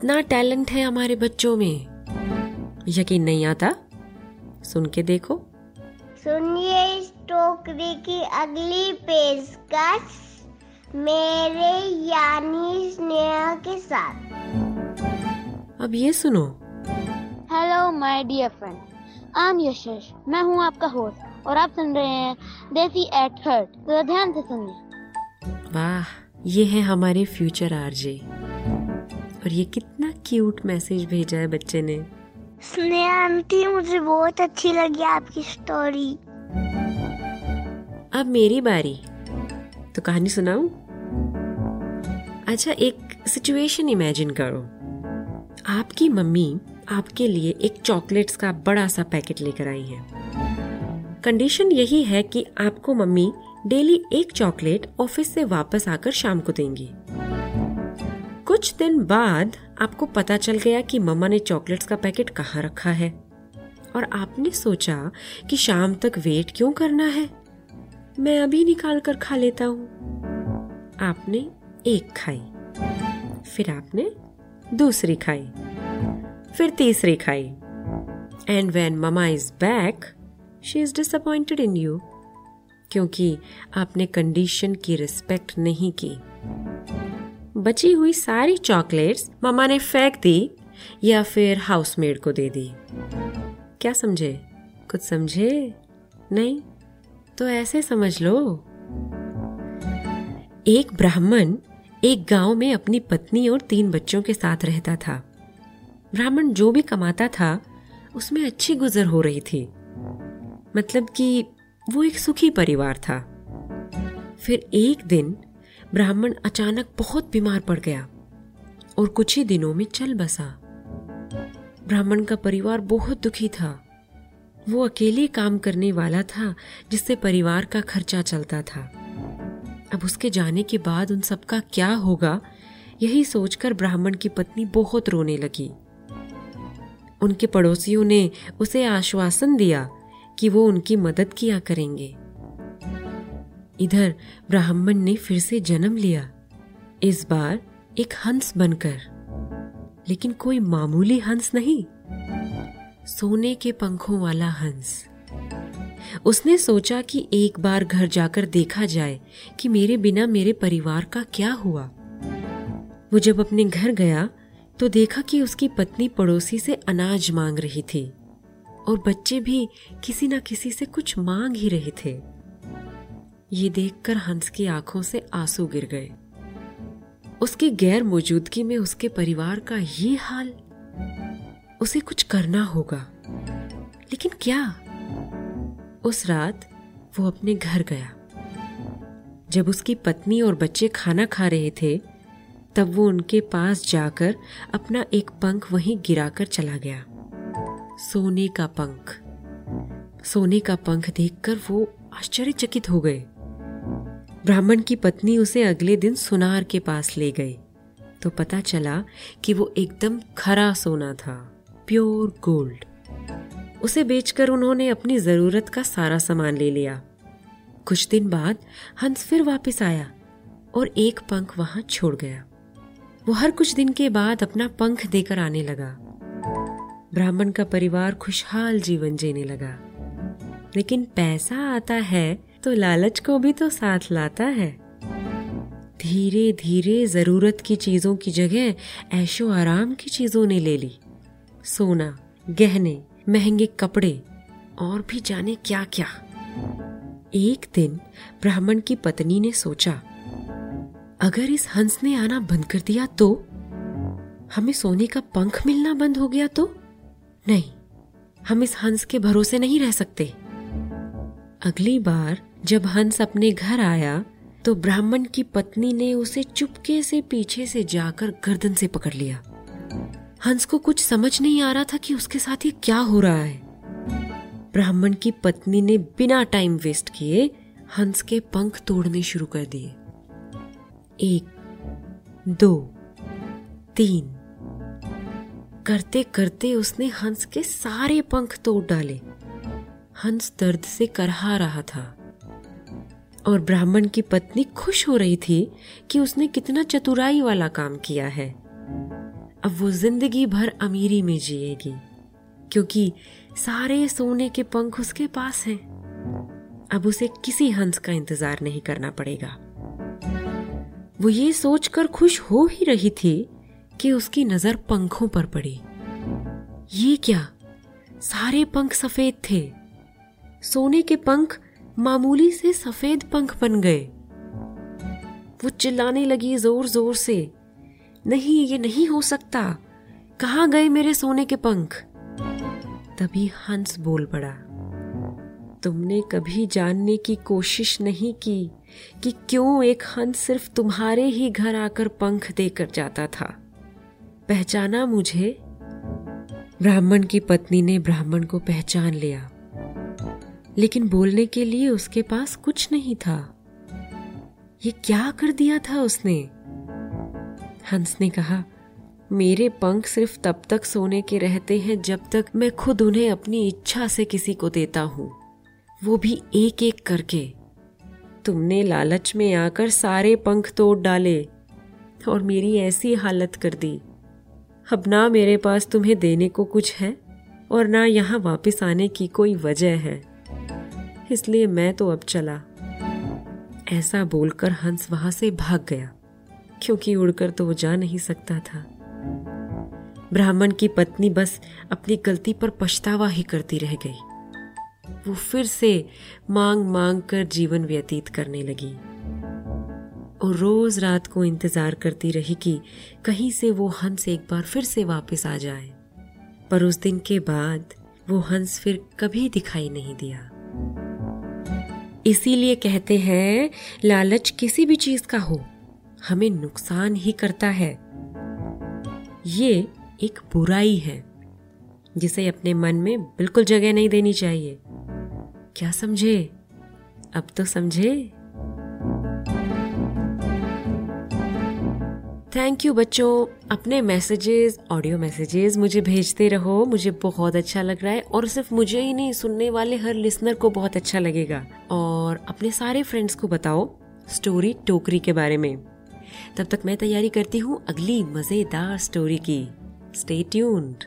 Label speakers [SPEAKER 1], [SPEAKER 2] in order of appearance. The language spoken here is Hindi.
[SPEAKER 1] कितना टैलेंट है हमारे बच्चों में। यकीन नहीं आता? सुन के देखो।
[SPEAKER 2] सुनिए इस टोकरी की अगली पेशकश मेरे यानी स्नेहा के साथ।
[SPEAKER 1] अब ये सुनो।
[SPEAKER 3] Hello my dear friend I am Yashash मैं हूँ आपका होस्ट और आप सुन रहे हैं देसी एट हर्ट तो ध्यान से सुनिए।
[SPEAKER 1] वाह ये है हमारे फ्यूचर आरजे और ये कितना क्यूट मैसेज भेजा है बच्चे ने।
[SPEAKER 2] स्नेहा आंटी मुझे बहुत अच्छी लगी आपकी स्टोरी
[SPEAKER 1] अब मेरी बारी। तो कहानी सुनाऊं? अच्छा एक सिचुएशन इमेजिन करो। आपकी मम्मी आपके लिए एक चॉकलेट्स का बड़ा सा पैकेट लेकर आई है। कंडीशन यही है कि आपको मम्मी डेली एक चॉकलेट ऑफ़िस से वापस आकर शाम को देंगी। कुछ दिन बाद आपको पता चल गया कि मम्मा ने चॉकलेट्स का पैकेट कहाँ रखा है। और आपने सोचा कि शाम तक वेट क्यों करना है? मैं अभी निकाल कर खा लेता हूँ। आपने एक खाई। फिर आपने दूसरी खाई। फिर तीसरी खाई। And when mama is back she is disappointed in you क्योंकि आपने कंडीशन की रिस्पेक्ट नहीं की। बची हुई सारी चॉकलेट्स ममा ने फेंक दी या फिर हाउसमेड को दे दी। क्या समझे? कुछ समझे? नहीं? तो ऐसे समझ लो। एक ब्राह्मण एक गाँव में अपनी पत्नी और तीन बच्चों के साथ रहता था। ब्राह्मण जो भी कमाता था, उसमें अच्छी गुजर हो रही थी। मतलब कि वो एक सुखी परिवार था। फिर एक दिन ब्राह्मण अचानक बहुत बीमार पड़ गया और कुछ ही दिनों में चल बसा। ब्राह्मण का परिवार बहुत दुखी था। वो अकेले काम करने वाला था, जिससे परिवार का खर्चा चलता था। अब उसके जाने के बाद उन सबका क्या होगा, यही सोचकर ब्राह्मण की पत्नी बहुत रोने लगी। उनके पड़ोसियों ने उसे आश्वासन दिया कि वो उनकी मदद किया करेंगे। इधर ब्राह्मण ने फिर से जन्म लिया। इस बार एक हंस बनकर। लेकिन कोई मामूली हंस नहीं। सोने के पंखों वाला हंस। उसने सोचा कि एक बार घर जाकर देखा जाए कि मेरे बिना मेरे परिवार का क्या हुआ। वो जब अपने घर गया तो देखा कि उसकी पत्नी पड़ोसी से अनाज मांग रही थी। और बच्चे भी किसी न किसी से कुछ मांग ही रहे थे। ये देखकर हंस की आँखों से आँसू गिर गए। उसकी गैर मौजूदगी में उसके परिवार का ये हाल, उसे कुछ करना होगा। लेकिन क्या? उस रात वो अपने घर गया। जब उसकी पत्नी और बच्चे खाना खा रहे थे, तब वो उनके पास जाकर अपना एक पंख वहीं गिराकर चला गया। सोने का पंख। सोने का पंख देखकर वो आश्चर्यचकित हो गए। ब्राह्मण की पत्नी उसे अगले दिन सुनार के पास ले गई। तो पता चला कि वो एकदम खरा सोना था, प्योर गोल्ड। उसे बेचकर उन्होंने अपनी ज़रूरत का सारा सामान ले लिया। कुछ दिन बाद हंस फिर वापस आया और एक पंख वहाँ छोड़ गया। वो हर कुछ दिन के बाद अपना पंख देकर आने लगा। ब्राह्मण का परिवार खुशहाल जीवन जीने लगा। लेकिन पैसा आता है तो लालच को भी तो साथ लाता है। धीरे धीरे ज़रूरत की चीज़ों की जगह ऐशो आराम की चीज़ों ने ले ली। सोना, गहने, महँगे कपड़े, और भी जाने क्या क्या एक दिन ब्राह्मण की पत्नी ने सोचा, अगर इस हंस ने आना बंद कर दिया तो? हमें सोने का पंख मिलना बंद हो गया तो? नहीं, हम इस हंस के भरोसे नहीं रह सकते। अगली बार जब हंस अपने घर आया तो ब्राह्मण की पत्नी ने उसे चुपके से पीछे से जाकर गर्दन से पकड़ लिया। हंस को कुछ समझ नहीं आ रहा था कि उसके साथ ये क्या हो रहा है। ब्राह्मण की पत्नी ने बिना टाइम वेस्ट किए हंस के पंख तोड़ने शुरू कर दिए। एक, दो, तीन। करते करते उसने हंस के सारे पंख तोड़ डाले। हंस दर्द से करहा रहा था। और ब्राह्मण की पत्नी खुश हो रही थी कि उसने कितना चतुराई वाला काम किया है। अब वो ज़िंदगी भर अमीरी में जिएगी, क्योंकि सारे सोने के पंख उसके पास हैं। अब उसे किसी हंस का इंतज़ार नहीं करना पड़ेगा। वो ये सोचकर खुश हो ही रही थी कि उसकी नज़र पंखों पर पड़ी। ये क्या? सारे पंख सफ़ेद थे। सोने के पंख मामूली से सफ़ेद पंख बन गए। वो चिल्लाने लगी ज़ोर ज़ोर से, नहीं, ये नहीं हो सकता। कहा गए मेरे सोने के पंख? तभी हंस बोल पड़ा। तुमने कभी जानने की कोशिश नहीं की कि क्यों एक हंस सिर्फ़ तुम्हारे ही घर आकर पंख देकर जाता था? पहचाना मुझे? ब्राह्मण की पत्नी ने ब्राह्मण को पहचान लिया। लेकिन बोलने के लिए उसके पास कुछ नहीं था। ये क्या कर दिया था उसने? हंस ने कहा, मेरे पंख सिर्फ़ तब तक सोने के रहते हैं जब तक मैं खुद उन्हें अपनी इच्छा से किसी को देता हूँ। वो भी एक एक करके। तुमने लालच में आकर सारे पंख तोड़ डाले और मेरी ऐसी हालत कर दी। अब ना मेरे पास तुम्हें देने को कुछ है और ना यहाँ वापस आने की कोई वजह है। इसलिए मैं तो अब चला। ऐसा बोलकर हंस वहाँ से भाग गया, क्योंकि उड़कर तो वो जा नहीं सकता था। ब्राह्मण की पत्नी बस अपनी गलती पर पछतावा ही करती रह गई। वो फिर से मांग मांग कर जीवन व्यतीत करने लगी। और रोज रात को इंतज़ार करती रही कि कहीं से वो हंस एक बार फिर से वापस आ जाए। पर उस दिन के बाद वो हंस फिर कभी दिखाई नहीं दिया। इसीलिए कहते हैं, लालच किसी भी चीज़ का हो, हमें नुकसान ही करता है। ये एक बुराई है, जिसे अपने मन में बिल्कुल जगह नहीं देनी चाहिए। क्या समझे? अब तो समझे। थैंक यू बच्चों। अपने मैसेजेस ऑडियो मैसेजेस मुझे भेजते रहो। मुझे बहुत अच्छा लग रहा है और सिर्फ़ मुझे ही नहीं, सुनने वाले हर लिसनर को बहुत अच्छा लगेगा। और अपने सारे फ्रेंड्स को बताओ स्टोरी टोकरी के बारे में। तब तक मैं तैयारी करती हूँ अगली मज़ेदार स्टोरी की। Stay tuned